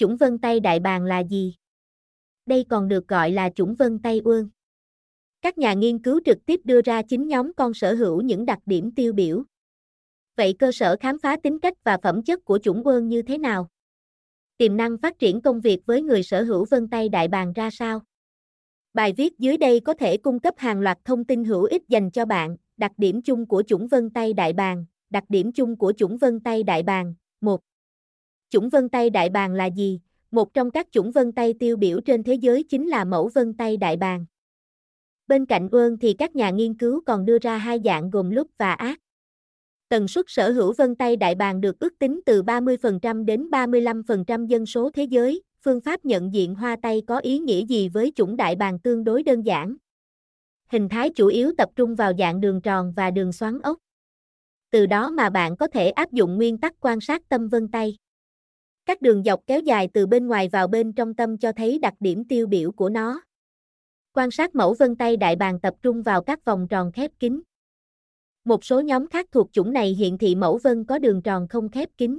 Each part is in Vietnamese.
Chủng vân tay đại bàng là gì? Đây còn được gọi là chủng vân tay ương. Các nhà nghiên cứu trực tiếp đưa ra chính nhóm con sở hữu những đặc điểm tiêu biểu. Vậy cơ sở khám phá tính cách và phẩm chất của chủng uông như thế nào? Tiềm năng phát triển công việc với người sở hữu vân tay đại bàng ra sao? Bài viết dưới đây có thể cung cấp hàng loạt thông tin hữu ích dành cho bạn, đặc điểm chung của chủng vân tay đại bàng, đặc điểm chung của chủng vân tay đại bàng, 1. Chủng vân tay đại bàng là gì? Một trong các chủng vân tay tiêu biểu trên thế giới chính là mẫu vân tay đại bàng. Bên cạnh ương thì các nhà nghiên cứu còn đưa ra hai dạng gồm lúc và ác. Tần suất sở hữu vân tay đại bàng được ước tính từ 30% đến 35% dân số thế giới. Phương pháp nhận diện hoa tay có ý nghĩa gì với chủng đại bàng tương đối đơn giản. Hình thái chủ yếu tập trung vào dạng đường tròn và đường xoắn ốc. Từ đó mà bạn có thể áp dụng nguyên tắc quan sát tâm vân tay. Các đường dọc kéo dài từ bên ngoài vào bên trong tâm cho thấy đặc điểm tiêu biểu của nó. Quan sát mẫu vân tay đại bàng tập trung vào các vòng tròn khép kín. Một số nhóm khác thuộc chủng này hiện thị mẫu vân có đường tròn không khép kín.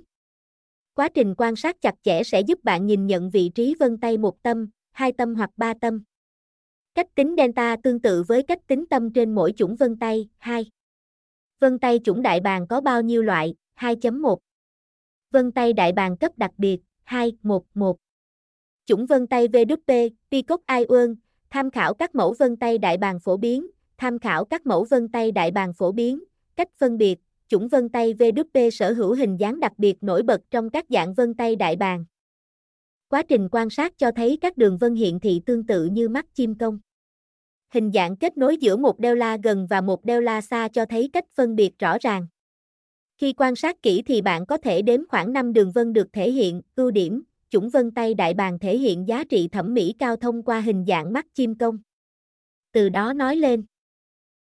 Quá trình quan sát chặt chẽ sẽ giúp bạn nhìn nhận vị trí vân tay một tâm, hai tâm hoặc ba tâm. Cách tính delta tương tự với cách tính tâm trên mỗi chủng vân tay, 2. Vân tay chủng đại bàng có bao nhiêu loại? 2.1 Vân tay đại bàng cấp đặc biệt, 2, 1, 1. Chủng vân tay VWP, Peacock Ion, tham khảo các mẫu vân tay đại bàng phổ biến, tham khảo các mẫu vân tay đại bàng phổ biến, cách phân biệt, chủng vân tay VWP sở hữu hình dáng đặc biệt nổi bật trong các dạng vân tay đại bàng. Quá trình quan sát cho thấy các đường vân hiện thị tương tự như mắt chim công. Hình dạng kết nối giữa một đeo la gần và một đeo la xa cho thấy cách phân biệt rõ ràng. Khi quan sát kỹ thì bạn có thể đếm khoảng 5 đường vân được thể hiện, ưu điểm, chủng vân tay đại bàng thể hiện giá trị thẩm mỹ cao thông qua hình dạng mắt chim công. Từ đó nói lên.